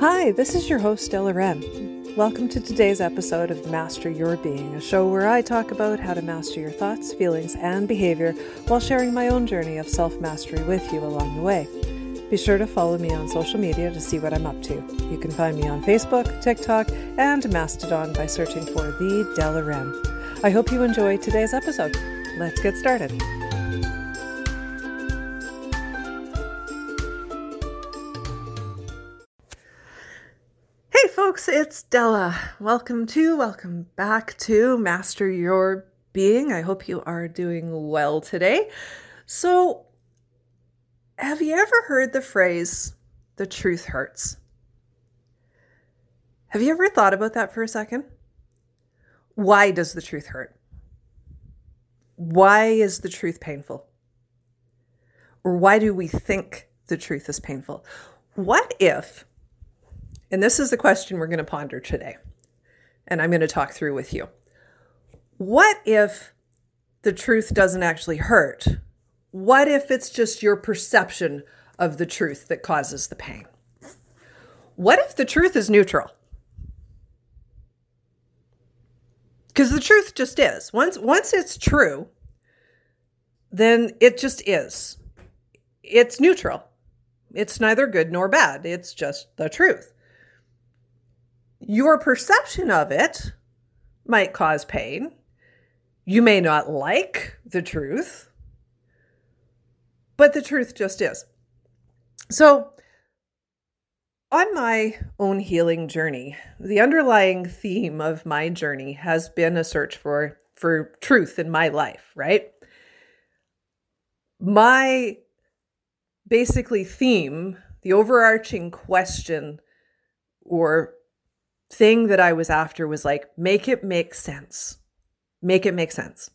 Hi, this is your host, Della Wren. Welcome to today's episode of Master Your Being, a show where I talk about how to master your thoughts, feelings, and behavior while sharing my own journey of self mastery with you along the way. Be sure to follow me on social media to see what I'm up to. You can find me on Facebook, TikTok, and Mastodon by searching for The Della Wren. I hope you enjoy today's episode. Let's get started. It's Della. Welcome to, welcome back to Master Your Being. I hope you are doing well today. So, have you ever heard the phrase, the truth hurts? Have you ever thought about that for a second? Why does the truth hurt? Why is the truth painful? Or why do we think the truth is painful? What if and this is the question we're going to ponder today. And I'm going to talk through with you. What if the truth doesn't actually hurt? What if it's just your perception of the truth that causes the pain? What if the truth is neutral? Because the truth just is. Once once it's true, then it just is. It's neutral. It's neither good nor bad. It's just the truth your perception of it might cause pain. You may not like the truth, but the truth just is. So, on my own healing journey, the underlying theme of my journey has been a search for for truth in my life, right? My basically theme, the overarching question or thing that I was after was like, make it make sense. Make it make sense.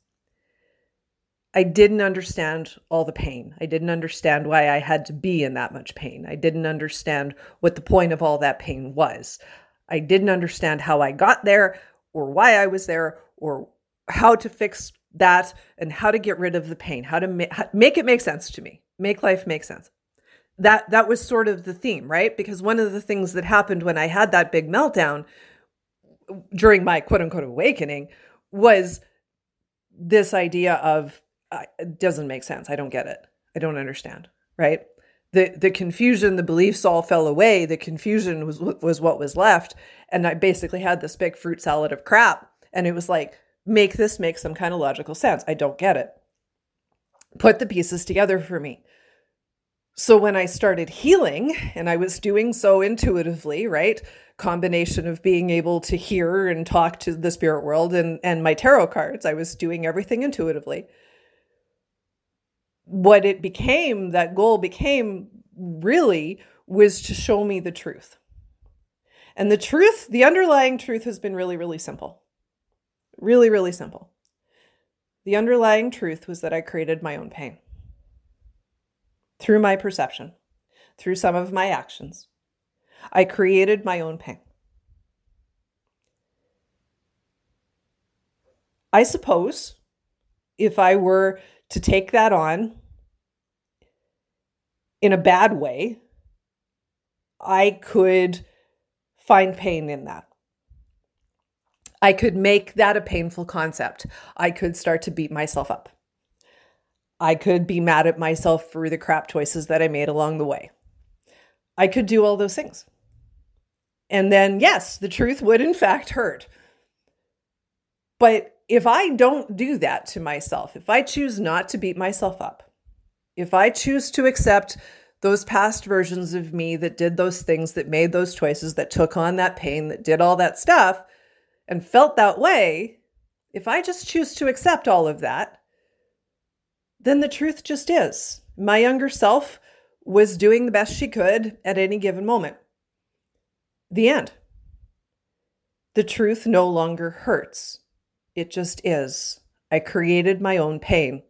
I didn't understand all the pain. I didn't understand why I had to be in that much pain. I didn't understand what the point of all that pain was. I didn't understand how I got there or why I was there or how to fix that and how to get rid of the pain, how to ma- make it make sense to me, make life make sense that that was sort of the theme, right? Because one of the things that happened when I had that big meltdown during my quote unquote awakening was this idea of it doesn't make sense. I don't get it. I don't understand, right? The the confusion, the beliefs all fell away. The confusion was was what was left, and I basically had this big fruit salad of crap. And it was like, make this make some kind of logical sense. I don't get it. Put the pieces together for me. So when I started healing, and I was doing so intuitively, right? Combination of being able to hear and talk to the spirit world and, and my tarot cards, I was doing everything intuitively. What it became, that goal became really was to show me the truth. And the truth, the underlying truth has been really, really simple. Really, really simple. The underlying truth was that I created my own pain through my perception, through some of my actions. I created my own pain. I suppose if I were to take that on in a bad way, I could find pain in that. I could make that a painful concept. I could start to beat myself up. I could be mad at myself for the crap choices that I made along the way. I could do all those things. And then, yes, the truth would in fact hurt. But if I don't do that to myself, if I choose not to beat myself up, if I choose to accept those past versions of me that did those things, that made those choices, that took on that pain, that did all that stuff, and felt that way, if I just choose to accept all of that, then the truth just is. My younger self was doing the best she could at any given moment. The end. The truth no longer hurts. It just is. I created my own pain.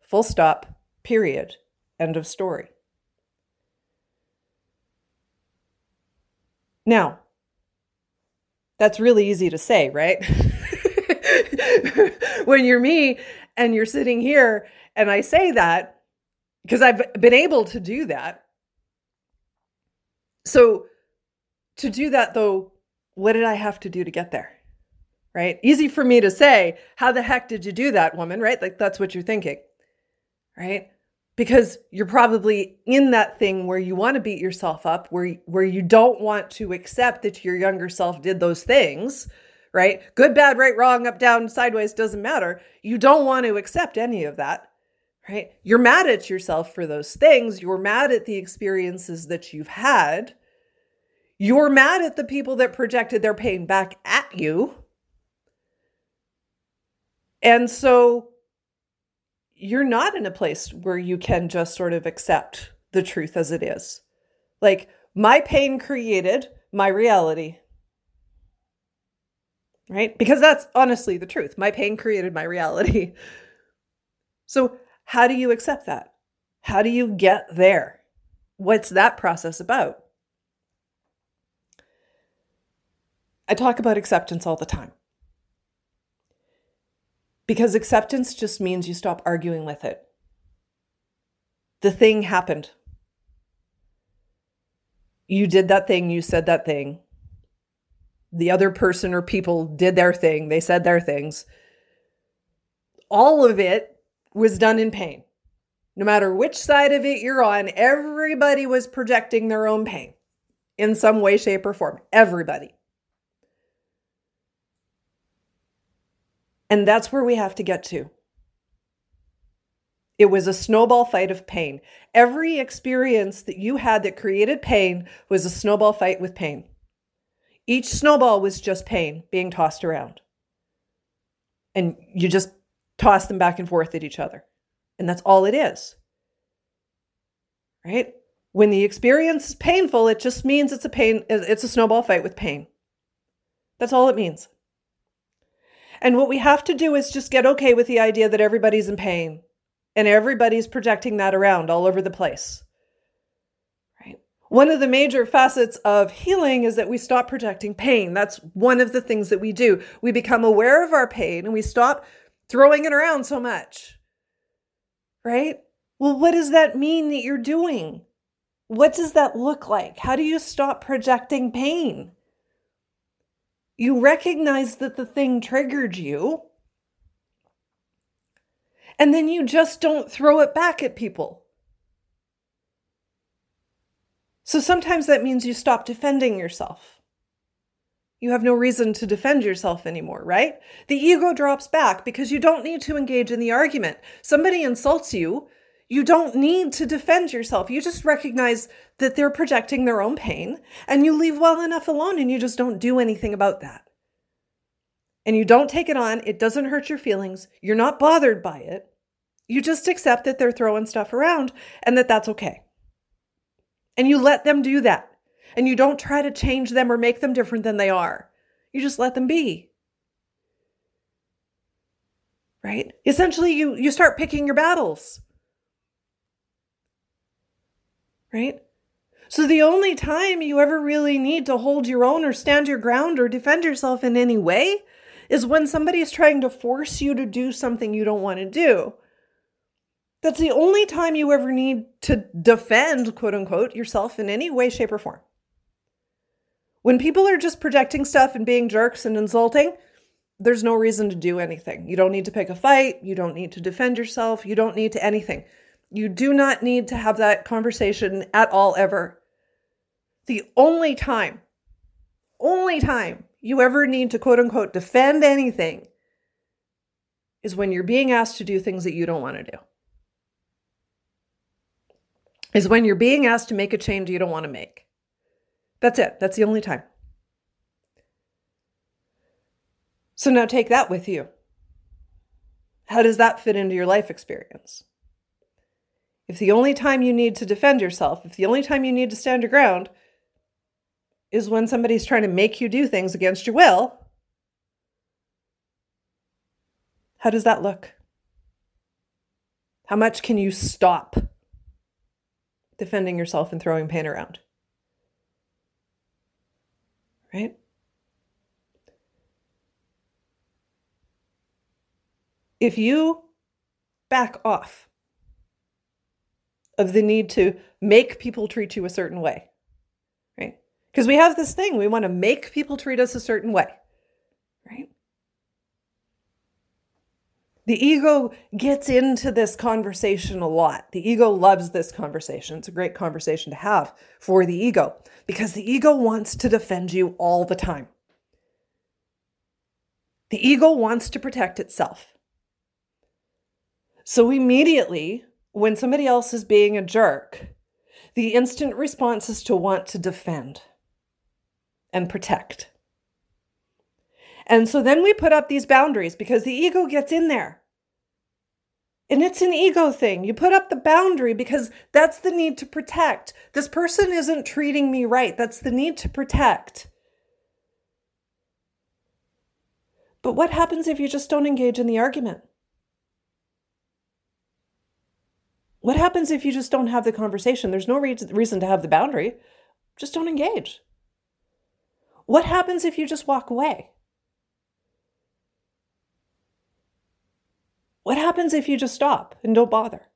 Full stop, period. End of story. Now, that's really easy to say, right? when you're me and you're sitting here and I say that because I've been able to do that. So to do that, though, what did I have to do to get there? Right? Easy for me to say, how the heck did you do that, woman? Right? Like that's what you're thinking. Right? Because you're probably in that thing where you want to beat yourself up, where, where you don't want to accept that your younger self did those things, right? Good, bad, right, wrong, up, down, sideways, doesn't matter. You don't want to accept any of that, right? You're mad at yourself for those things. You're mad at the experiences that you've had. You're mad at the people that projected their pain back at you. And so you're not in a place where you can just sort of accept the truth as it is. Like, my pain created my reality. Right? Because that's honestly the truth. My pain created my reality. So, how do you accept that? How do you get there? What's that process about? I talk about acceptance all the time. Because acceptance just means you stop arguing with it. The thing happened. You did that thing, you said that thing. The other person or people did their thing, they said their things. All of it was done in pain. No matter which side of it you're on, everybody was projecting their own pain in some way, shape, or form. Everybody. And that's where we have to get to. It was a snowball fight of pain. Every experience that you had that created pain was a snowball fight with pain. Each snowball was just pain being tossed around. And you just toss them back and forth at each other. And that's all it is. Right? When the experience is painful, it just means it's a pain it's a snowball fight with pain. That's all it means. And what we have to do is just get okay with the idea that everybody's in pain and everybody's projecting that around all over the place. One of the major facets of healing is that we stop projecting pain. That's one of the things that we do. We become aware of our pain and we stop throwing it around so much. Right? Well, what does that mean that you're doing? What does that look like? How do you stop projecting pain? You recognize that the thing triggered you. And then you just don't throw it back at people. So sometimes that means you stop defending yourself. You have no reason to defend yourself anymore, right? The ego drops back because you don't need to engage in the argument. Somebody insults you, you don't need to defend yourself. You just recognize that they're projecting their own pain and you leave well enough alone and you just don't do anything about that. And you don't take it on, it doesn't hurt your feelings. You're not bothered by it. You just accept that they're throwing stuff around and that that's okay. And you let them do that. And you don't try to change them or make them different than they are. You just let them be. Right? Essentially you you start picking your battles right? So the only time you ever really need to hold your own or stand your ground or defend yourself in any way is when somebody is trying to force you to do something you don't want to do. That's the only time you ever need to defend, quote unquote, yourself in any way, shape, or form. When people are just projecting stuff and being jerks and insulting, there's no reason to do anything. You don't need to pick a fight. You don't need to defend yourself. You don't need to anything. You do not need to have that conversation at all, ever. The only time, only time you ever need to quote unquote defend anything is when you're being asked to do things that you don't want to do. Is when you're being asked to make a change you don't want to make. That's it. That's the only time. So now take that with you. How does that fit into your life experience? If the only time you need to defend yourself, if the only time you need to stand your ground is when somebody's trying to make you do things against your will, how does that look? How much can you stop defending yourself and throwing pain around? Right? If you back off of the need to make people treat you a certain way, right? Because we have this thing, we want to make people treat us a certain way, right? The ego gets into this conversation a lot. The ego loves this conversation. It's a great conversation to have for the ego because the ego wants to defend you all the time. The ego wants to protect itself. So immediately, when somebody else is being a jerk, the instant response is to want to defend and protect. And so then we put up these boundaries because the ego gets in there. And it's an ego thing. You put up the boundary because that's the need to protect. This person isn't treating me right. That's the need to protect. But what happens if you just don't engage in the argument? What happens if you just don't have the conversation? There's no re- reason to have the boundary. Just don't engage. What happens if you just walk away? What happens if you just stop and don't bother?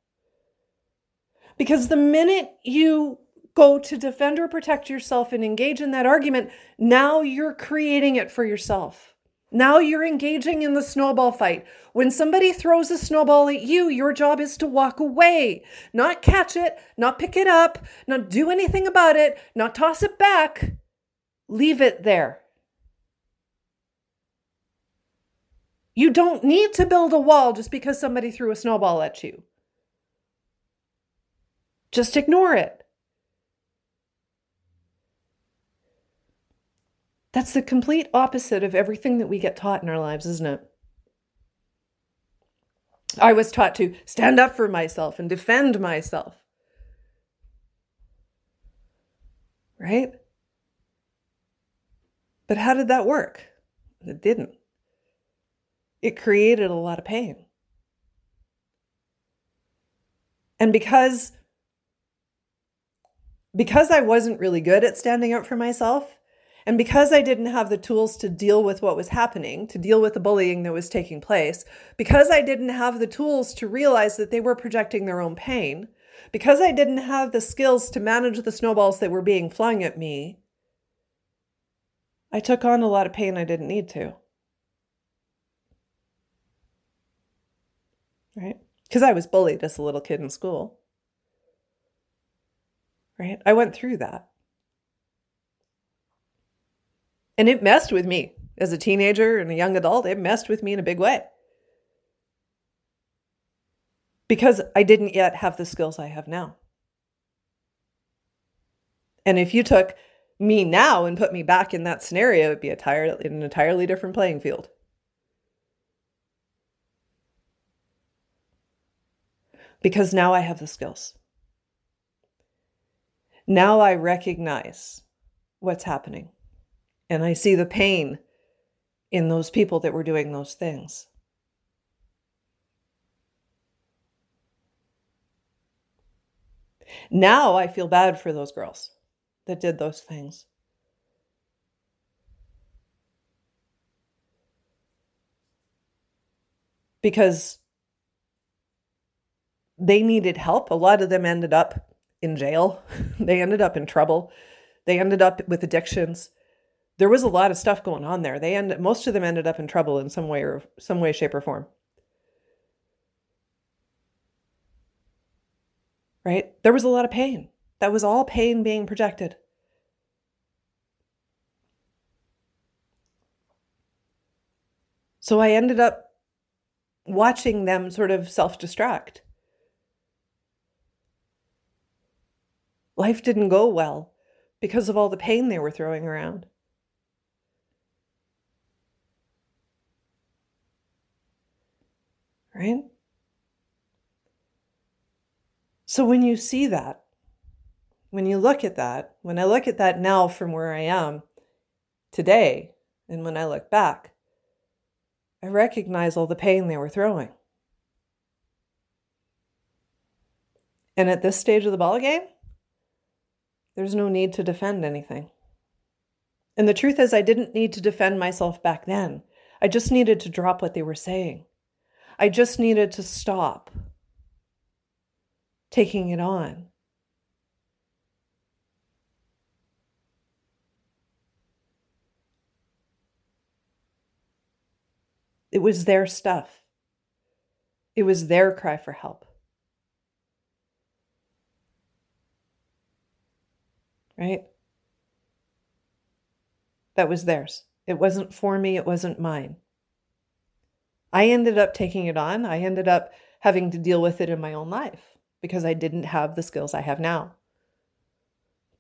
Because the minute you go to defend or protect yourself and engage in that argument, now you're creating it for yourself. Now you're engaging in the snowball fight. When somebody throws a snowball at you, your job is to walk away, not catch it, not pick it up, not do anything about it, not toss it back. Leave it there. You don't need to build a wall just because somebody threw a snowball at you. Just ignore it. That's the complete opposite of everything that we get taught in our lives, isn't it? I was taught to stand up for myself and defend myself. Right? But how did that work? It didn't. It created a lot of pain. And because because I wasn't really good at standing up for myself, and because I didn't have the tools to deal with what was happening, to deal with the bullying that was taking place, because I didn't have the tools to realize that they were projecting their own pain, because I didn't have the skills to manage the snowballs that were being flung at me, I took on a lot of pain I didn't need to. Right? Because I was bullied as a little kid in school. Right? I went through that. And it messed with me as a teenager and a young adult. It messed with me in a big way. Because I didn't yet have the skills I have now. And if you took me now and put me back in that scenario, it'd be entire, an entirely different playing field. Because now I have the skills. Now I recognize what's happening. And I see the pain in those people that were doing those things. Now I feel bad for those girls that did those things. Because they needed help. A lot of them ended up in jail, they ended up in trouble, they ended up with addictions there was a lot of stuff going on there. They end most of them ended up in trouble in some way or some way, shape, or form. Right? There was a lot of pain. That was all pain being projected. So I ended up watching them sort of self destruct. Life didn't go well because of all the pain they were throwing around. right? So when you see that, when you look at that, when I look at that now from where I am today, and when I look back, I recognize all the pain they were throwing. And at this stage of the ball game, there's no need to defend anything. And the truth is, I didn't need to defend myself back then. I just needed to drop what they were saying. I just needed to stop taking it on. It was their stuff. It was their cry for help. Right? That was theirs. It wasn't for me, it wasn't mine. I ended up taking it on. I ended up having to deal with it in my own life because I didn't have the skills I have now.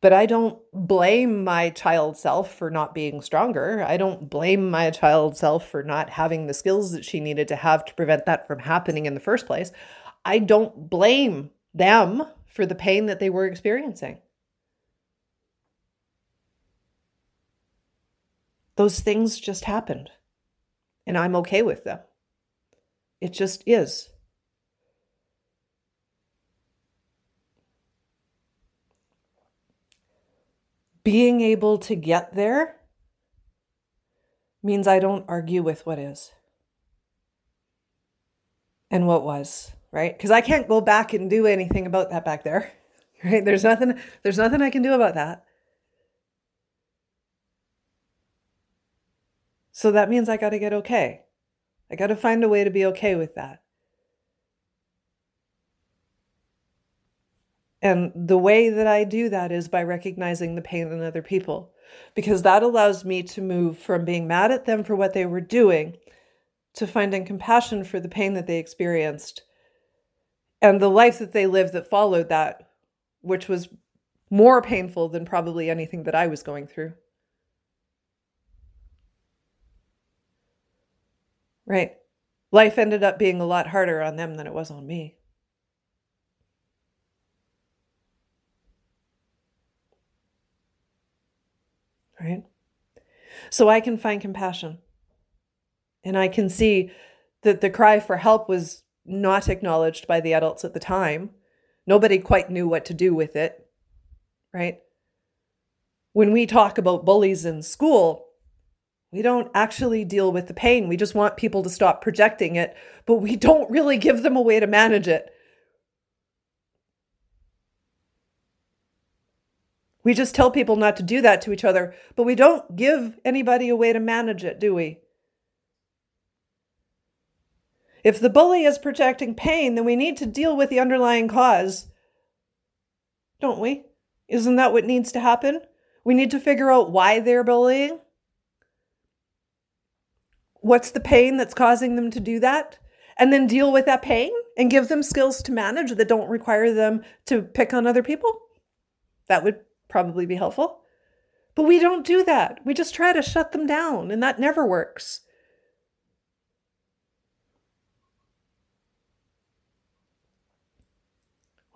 But I don't blame my child self for not being stronger. I don't blame my child self for not having the skills that she needed to have to prevent that from happening in the first place. I don't blame them for the pain that they were experiencing. Those things just happened, and I'm okay with them. It just is. Being able to get there means I don't argue with what is and what was, right? Because I can't go back and do anything about that back there. Right? There's nothing there's nothing I can do about that. So that means I got to get okay. I got to find a way to be okay with that. And the way that I do that is by recognizing the pain in other people, because that allows me to move from being mad at them for what they were doing to finding compassion for the pain that they experienced and the life that they lived that followed that, which was more painful than probably anything that I was going through. Right. Life ended up being a lot harder on them than it was on me. Right? So I can find compassion. And I can see that the cry for help was not acknowledged by the adults at the time. Nobody quite knew what to do with it. Right? When we talk about bullies in school, we don't actually deal with the pain. We just want people to stop projecting it, but we don't really give them a way to manage it. We just tell people not to do that to each other, but we don't give anybody a way to manage it, do we? If the bully is projecting pain, then we need to deal with the underlying cause. Don't we? Isn't that what needs to happen? We need to figure out why they're bullying what's the pain that's causing them to do that? And then deal with that pain and give them skills to manage that don't require them to pick on other people. That would probably be helpful. But we don't do that. We just try to shut them down and that never works.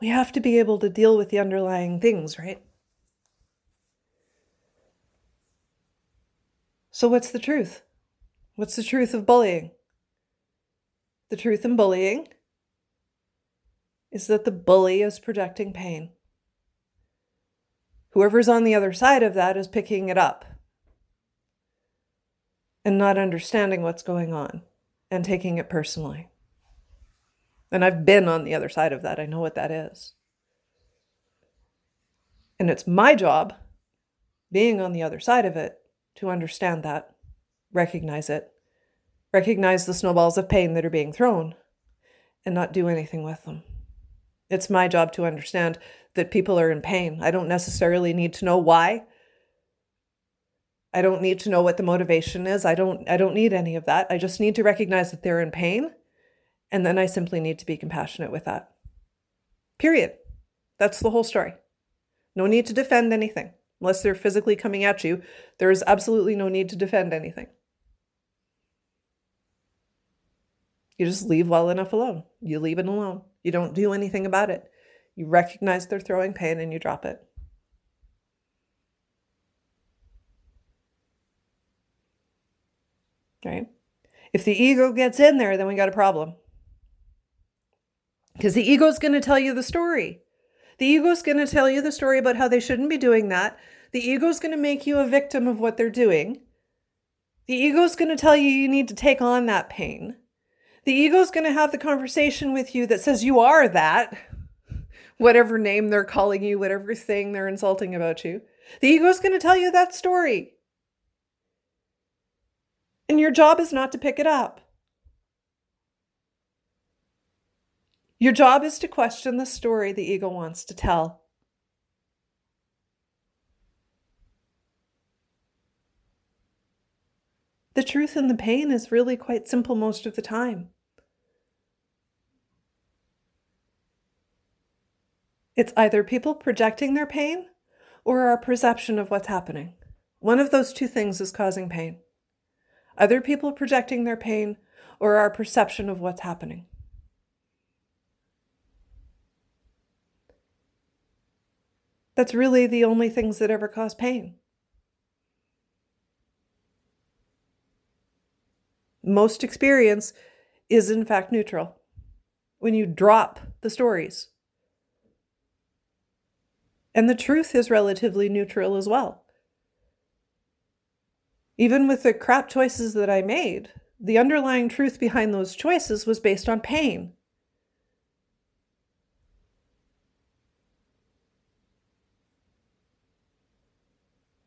We have to be able to deal with the underlying things right? So what's the truth What's the truth of bullying? The truth in bullying is that the bully is projecting pain. Whoever's on the other side of that is picking it up and not understanding what's going on and taking it personally. And I've been on the other side of that. I know what that is. And it's my job, being on the other side of it, to understand that recognize it, recognize the snowballs of pain that are being thrown, and not do anything with them. It's my job to understand that people are in pain. I don't necessarily need to know why. I don't need to know what the motivation is. I don't I don't need any of that. I just need to recognize that they're in pain and then I simply need to be compassionate with that. Period. That's the whole story. No need to defend anything. Unless they're physically coming at you, there is absolutely no need to defend anything. You just leave well enough alone. You leave it alone. You don't do anything about it. You recognize they're throwing pain and you drop it. Right? If the ego gets in there, then we got a problem. Because the ego's going to tell you the story. The ego's going to tell you the story about how they shouldn't be doing that. The ego's going to make you a victim of what they're doing. The ego's going to tell you you need to take on that pain the ego's going to have the conversation with you that says you are that, whatever name they're calling you, whatever thing they're insulting about you. The ego's going to tell you that story. And your job is not to pick it up. Your job is to question the story the ego wants to tell. The truth in the pain is really quite simple most of the time. It's either people projecting their pain or our perception of what's happening. One of those two things is causing pain. Other people projecting their pain or our perception of what's happening. That's really the only things that ever cause pain. most experience is in fact neutral when you drop the stories. And the truth is relatively neutral as well. Even with the crap choices that I made, the underlying truth behind those choices was based on pain.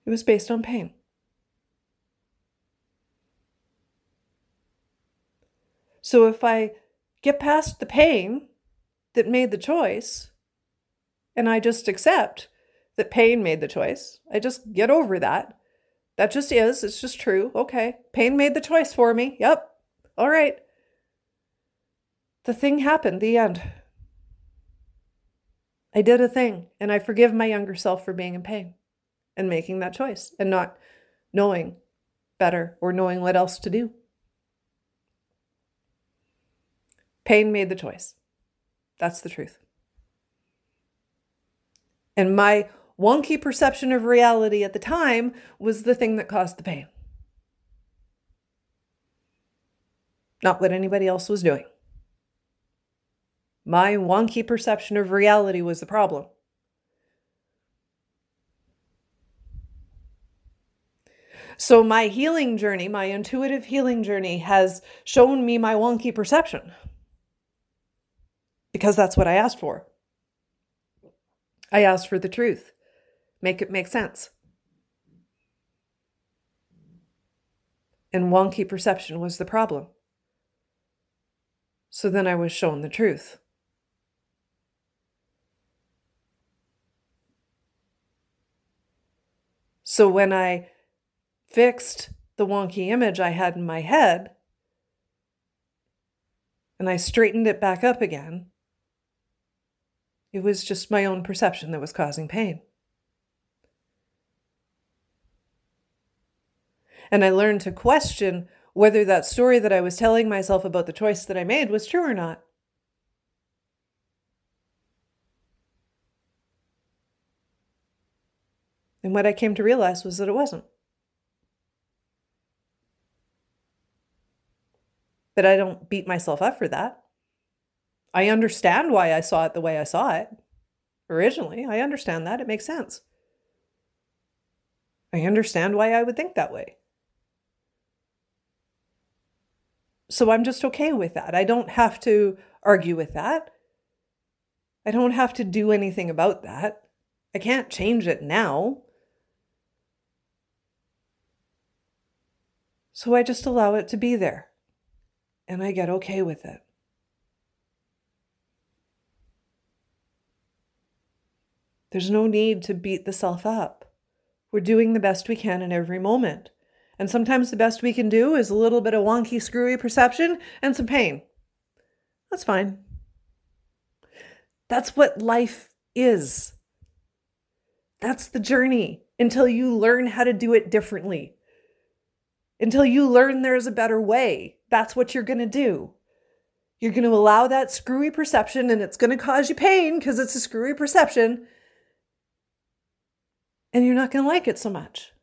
It was based on pain. So if I get past the pain that made the choice and I just accept that pain made the choice, I just get over that. That just is, it's just true. Okay, pain made the choice for me. Yep. All right. The thing happened, the end. I did a thing, and I forgive my younger self for being in pain and making that choice and not knowing better or knowing what else to do. Pain made the choice. That's the truth. And my wonky perception of reality at the time was the thing that caused the pain. Not what anybody else was doing. My wonky perception of reality was the problem. So, my healing journey, my intuitive healing journey, has shown me my wonky perception because that's what I asked for. I asked for the truth. Make it make sense. And wonky perception was the problem. So then I was shown the truth. So when I fixed the wonky image I had in my head and I straightened it back up again, it was just my own perception that was causing pain. And I learned to question whether that story that I was telling myself about the choice that I made was true or not. And what I came to realize was that it wasn't. But I don't beat myself up for that. I understand why I saw it the way I saw it originally. I understand that. It makes sense. I understand why I would think that way. So I'm just okay with that. I don't have to argue with that. I don't have to do anything about that. I can't change it now. So I just allow it to be there and I get okay with it. There's no need to beat the self up. We're doing the best we can in every moment. And sometimes the best we can do is a little bit of wonky, screwy perception and some pain. That's fine. That's what life is. That's the journey until you learn how to do it differently. Until you learn there's a better way. That's what you're going to do. You're going to allow that screwy perception, and it's going to cause you pain because it's a screwy perception and you're not going to like it so much.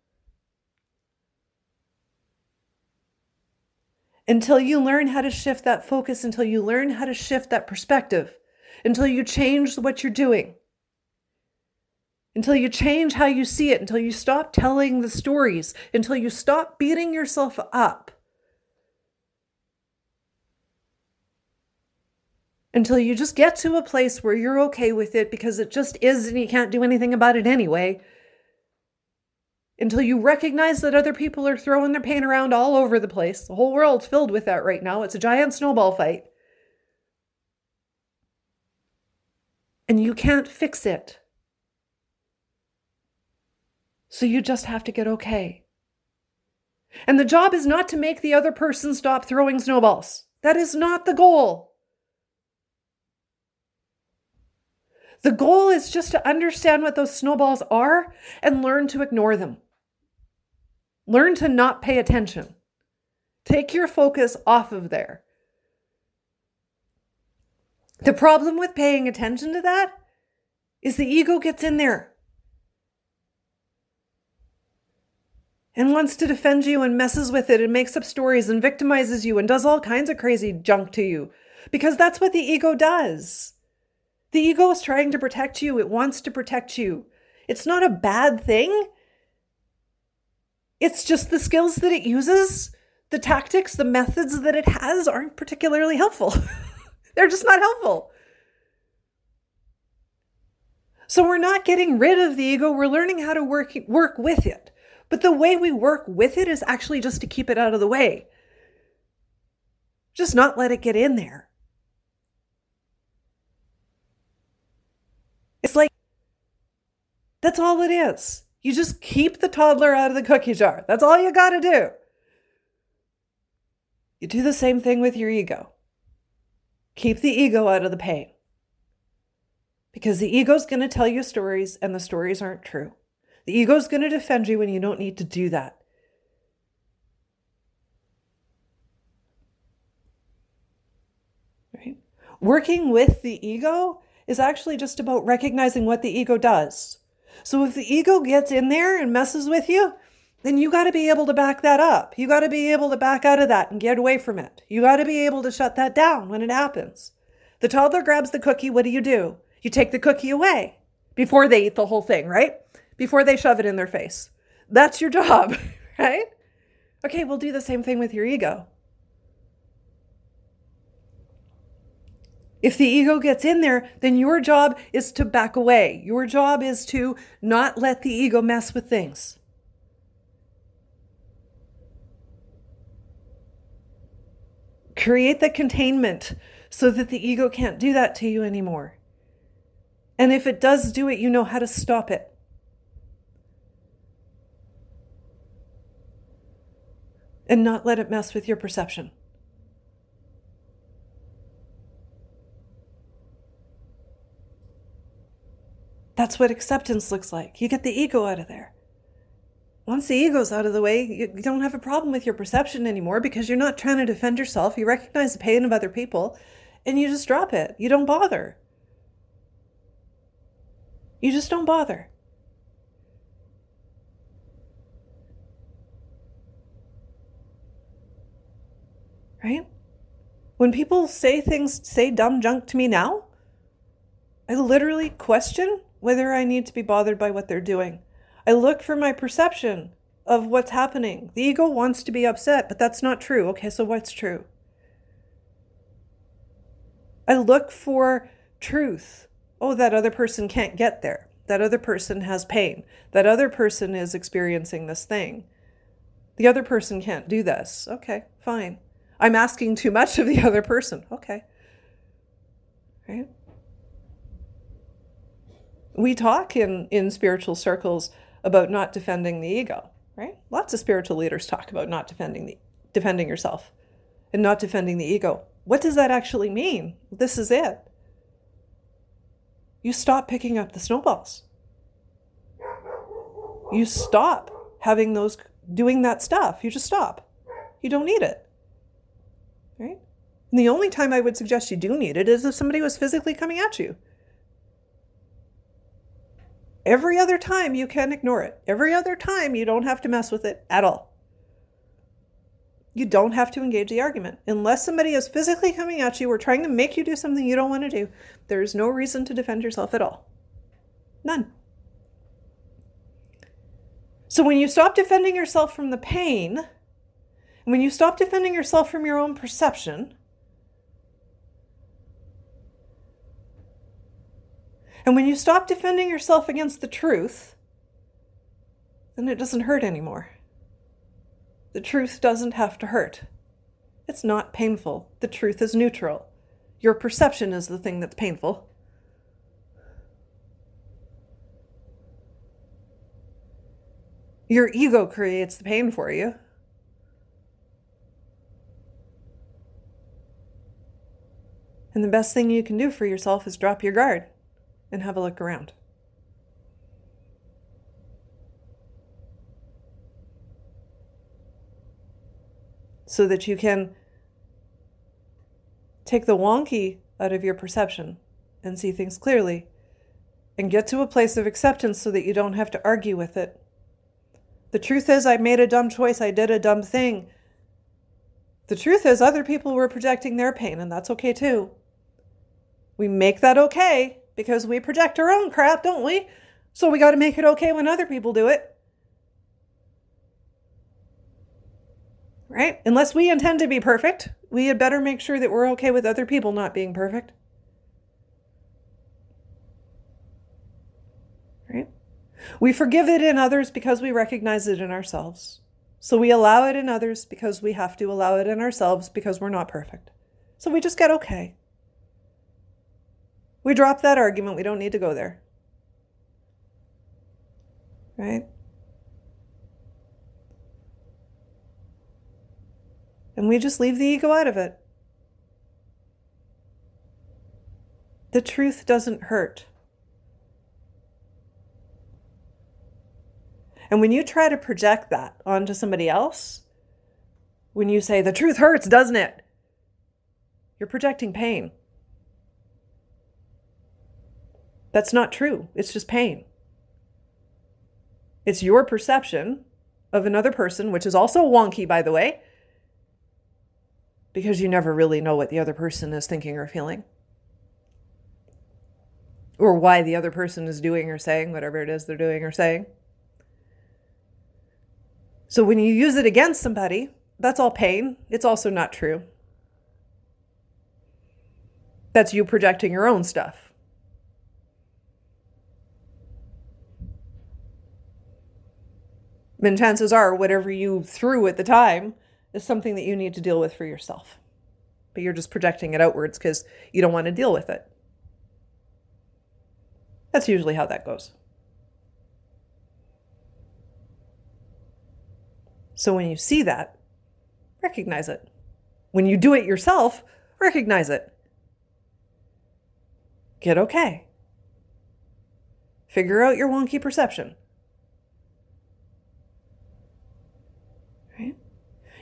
Until you learn how to shift that focus, until you learn how to shift that perspective, until you change what you're doing, until you change how you see it, until you stop telling the stories, until you stop beating yourself up. Until you just get to a place where you're okay with it because it just is and you can't do anything about it anyway until you recognize that other people are throwing their pain around all over the place. The whole world's filled with that right now. It's a giant snowball fight. And you can't fix it. So you just have to get okay. And the job is not to make the other person stop throwing snowballs. That is not the goal. The goal is just to understand what those snowballs are and learn to ignore them. Learn to not pay attention. Take your focus off of there. The problem with paying attention to that is the ego gets in there and wants to defend you and messes with it and makes up stories and victimizes you and does all kinds of crazy junk to you because that's what the ego does. The ego is trying to protect you, it wants to protect you. It's not a bad thing. It's just the skills that it uses, the tactics, the methods that it has aren't particularly helpful. They're just not helpful. So we're not getting rid of the ego, we're learning how to work work with it. But the way we work with it is actually just to keep it out of the way. Just not let it get in there. It's like, that's all it is. You just keep the toddler out of the cookie jar. That's all you got to do. You do the same thing with your ego. Keep the ego out of the pain. Because the ego's going to tell you stories and the stories aren't true. The ego's going to defend you when you don't need to do that. Right? Working with the ego is actually just about recognizing what the ego does. So if the ego gets in there and messes with you, then you got to be able to back that up. You got to be able to back out of that and get away from it. You got to be able to shut that down when it happens. The toddler grabs the cookie. What do you do? You take the cookie away before they eat the whole thing, right? before they shove it in their face. That's your job, right? Okay, we'll do the same thing with your ego. If the ego gets in there, then your job is to back away. Your job is to not let the ego mess with things. Create the containment so that the ego can't do that to you anymore. And if it does do it, you know how to stop it. and not let it mess with your perception. That's what acceptance looks like. You get the ego out of there. Once the ego's out of the way, you don't have a problem with your perception anymore because you're not trying to defend yourself. You recognize the pain of other people and you just drop it. You don't bother. You just don't bother. right? When people say things, say dumb junk to me now, I literally question whether I need to be bothered by what they're doing. I look for my perception of what's happening. The ego wants to be upset, but that's not true. Okay, so what's true? I look for truth. Oh, that other person can't get there. That other person has pain. That other person is experiencing this thing. The other person can't do this. Okay, fine. I'm asking too much of the other person. Okay. Right? We talk in, in spiritual circles about not defending the ego, right? Lots of spiritual leaders talk about not defending the defending yourself and not defending the ego. What does that actually mean? This is it. You stop picking up the snowballs. You stop having those doing that stuff. You just stop. You don't need it right? And the only time I would suggest you do need it is if somebody was physically coming at you. Every other time you can ignore it. Every other time you don't have to mess with it at all. You don't have to engage the argument. Unless somebody is physically coming at you or trying to make you do something you don't want to do, there is no reason to defend yourself at all. None. So when you stop defending yourself from the pain, when you stop defending yourself from your own perception, And when you stop defending yourself against the truth, then it doesn't hurt anymore. The truth doesn't have to hurt. It's not painful. The truth is neutral. Your perception is the thing that's painful. Your ego creates the pain for you. And the best thing you can do for yourself is drop your guard and have a look around. So that you can take the wonky out of your perception and see things clearly and get to a place of acceptance so that you don't have to argue with it. The truth is, I made a dumb choice, I did a dumb thing. The truth is, other people were projecting their pain, and that's okay too. We make that okay because we project our own crap, don't we? So we got to make it okay when other people do it. Right? Unless we intend to be perfect, we had better make sure that we're okay with other people not being perfect. Right? We forgive it in others because we recognize it in ourselves. So we allow it in others because we have to allow it in ourselves because we're not perfect. So we just get okay. We drop that argument. We don't need to go there. Right? And we just leave the ego out of it. The truth doesn't hurt. And when you try to project that onto somebody else, when you say, the truth hurts, doesn't it? You're projecting pain. That's not true. It's just pain. It's your perception of another person, which is also wonky, by the way, because you never really know what the other person is thinking or feeling, or why the other person is doing or saying whatever it is they're doing or saying. So when you use it against somebody, that's all pain. It's also not true. That's you projecting your own stuff. Then chances are whatever you threw at the time is something that you need to deal with for yourself. But you're just projecting it outwards because you don't want to deal with it. That's usually how that goes. So when you see that, recognize it. When you do it yourself, recognize it. Get okay. Figure out your wonky perception.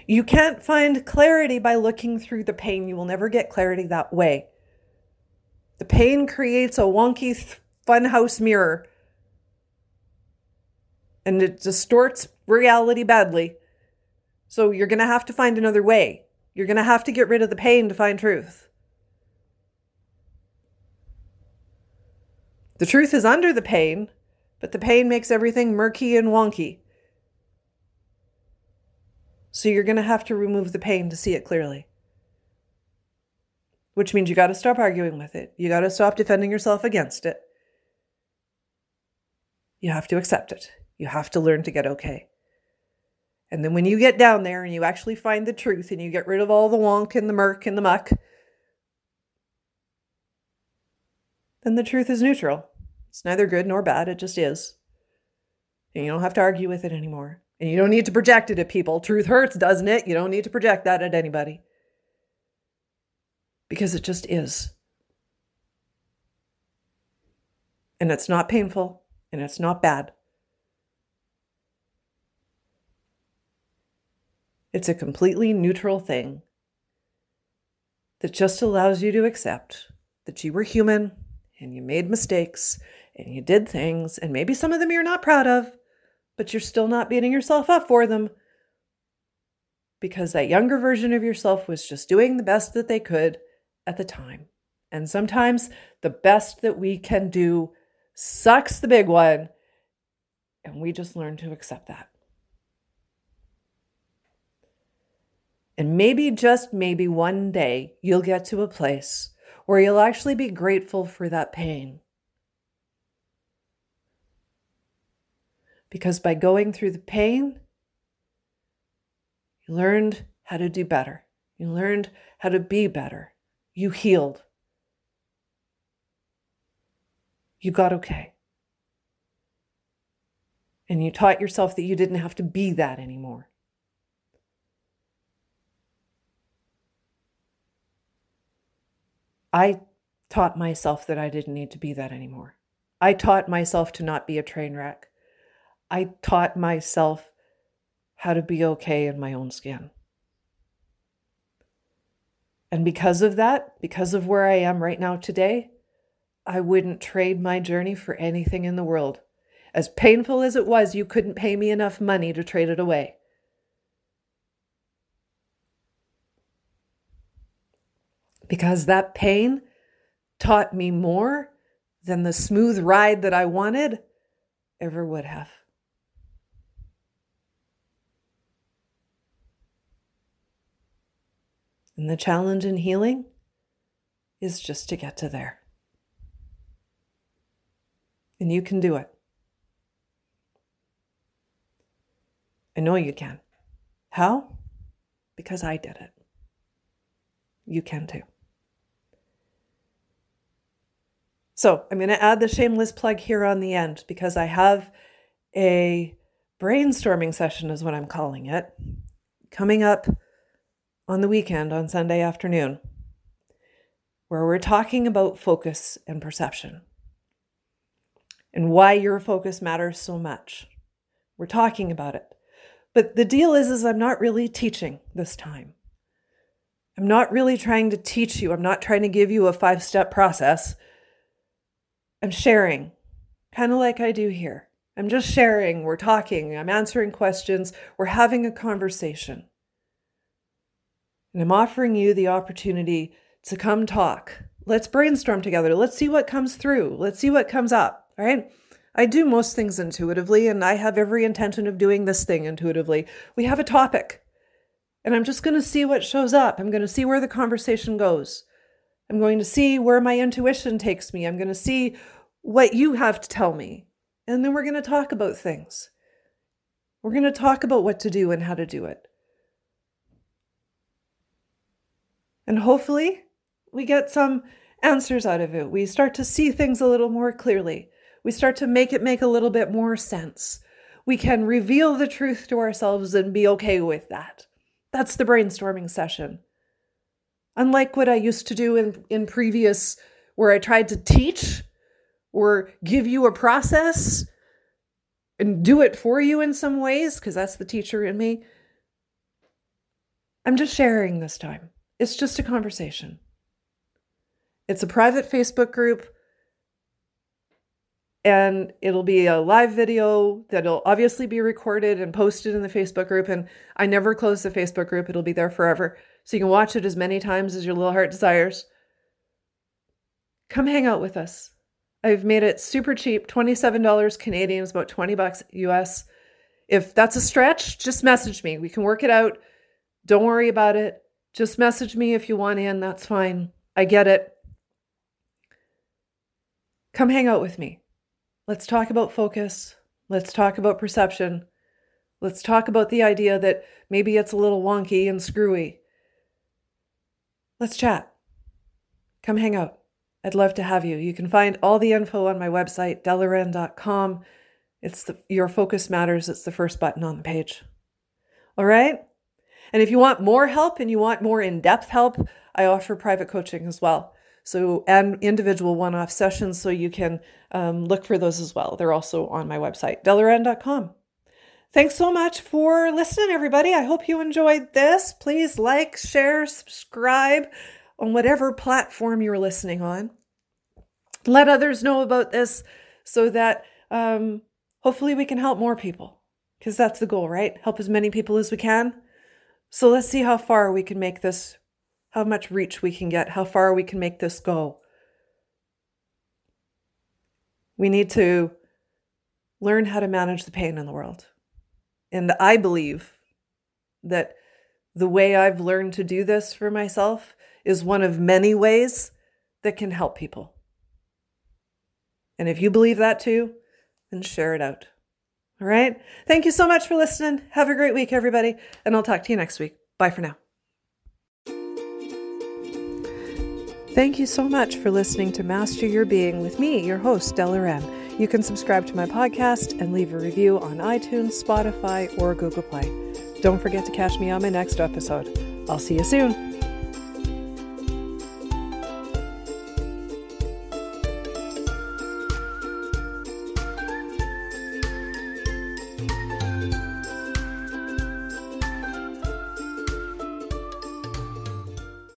You can't find clarity by looking through the pain. You will never get clarity that way. The pain creates a wonky funhouse mirror and it distorts reality badly. So you're going to have to find another way. You're going to have to get rid of the pain to find truth. The truth is under the pain, but the pain makes everything murky and wonky. So you're going to have to remove the pain to see it clearly. Which means you got to stop arguing with it. You got to stop defending yourself against it. You have to accept it. You have to learn to get okay. And then when you get down there and you actually find the truth and you get rid of all the wonk and the murk and the muck, then the truth is neutral. It's neither good nor bad, it just is. And you don't have to argue with it anymore. And you don't need to project it at people. Truth hurts, doesn't it? You don't need to project that at anybody. Because it just is. And it's not painful and it's not bad. It's a completely neutral thing that just allows you to accept that you were human and you made mistakes and you did things, and maybe some of them you're not proud of, but you're still not beating yourself up for them because that younger version of yourself was just doing the best that they could at the time. And sometimes the best that we can do sucks the big one, and we just learn to accept that. And maybe, just maybe one day, you'll get to a place where you'll actually be grateful for that pain Because by going through the pain, you learned how to do better. You learned how to be better. You healed. You got okay. And you taught yourself that you didn't have to be that anymore. I taught myself that I didn't need to be that anymore. I taught myself to not be a train wreck. I taught myself how to be okay in my own skin. And because of that, because of where I am right now today, I wouldn't trade my journey for anything in the world. As painful as it was, you couldn't pay me enough money to trade it away. Because that pain taught me more than the smooth ride that I wanted ever would have. And the challenge in healing is just to get to there. And you can do it. I know you can. How? Because I did it. You can too. So I'm going to add the shameless plug here on the end because I have a brainstorming session, is what I'm calling it, coming up on the weekend on Sunday afternoon, where we're talking about focus and perception and why your focus matters so much. We're talking about it. But the deal is is I'm not really teaching this time. I'm not really trying to teach you. I'm not trying to give you a five-step process. I'm sharing, kind of like I do here. I'm just sharing, we're talking, I'm answering questions, we're having a conversation. And I'm offering you the opportunity to come talk. Let's brainstorm together. Let's see what comes through. Let's see what comes up. right? I do most things intuitively, and I have every intention of doing this thing intuitively. We have a topic, and I'm just going to see what shows up. I'm going to see where the conversation goes. I'm going to see where my intuition takes me. I'm going to see what you have to tell me. And then we're going to talk about things. We're going to talk about what to do and how to do it. And hopefully, we get some answers out of it. We start to see things a little more clearly. We start to make it make a little bit more sense. We can reveal the truth to ourselves and be okay with that. That's the brainstorming session. Unlike what I used to do in, in previous, where I tried to teach or give you a process and do it for you in some ways, because that's the teacher in me. I'm just sharing this time. It's just a conversation. It's a private Facebook group, and it'll be a live video that'll obviously be recorded and posted in the Facebook group. And I never close the Facebook group, it'll be there forever. So you can watch it as many times as your little heart desires. Come hang out with us. I've made it super cheap $27 Canadian is about 20 bucks US. If that's a stretch, just message me. We can work it out. Don't worry about it. Just message me if you want in. That's fine. I get it. Come hang out with me. Let's talk about focus. Let's talk about perception. Let's talk about the idea that maybe it's a little wonky and screwy. Let's chat. Come hang out. I'd love to have you. You can find all the info on my website, dellawren.com. It's the, your focus matters. It's the first button on the page. All right. And if you want more help and you want more in depth help, I offer private coaching as well. So, and individual one off sessions. So you can um, look for those as well. They're also on my website, dellawren.com. Thanks so much for listening, everybody. I hope you enjoyed this. Please like, share, subscribe on whatever platform you're listening on. Let others know about this so that um, hopefully we can help more people because that's the goal, right? Help as many people as we can. So let's see how far we can make this, how much reach we can get, how far we can make this go. We need to learn how to manage the pain in the world. And I believe that the way I've learned to do this for myself is one of many ways that can help people. And if you believe that too, then share it out. All right. Thank you so much for listening. Have a great week, everybody. And I'll talk to you next week. Bye for now. Thank you so much for listening to Master Your Being with me, your host, Della Wren. You can subscribe to my podcast and leave a review on iTunes, Spotify, or Google Play. Don't forget to catch me on my next episode. I'll see you soon.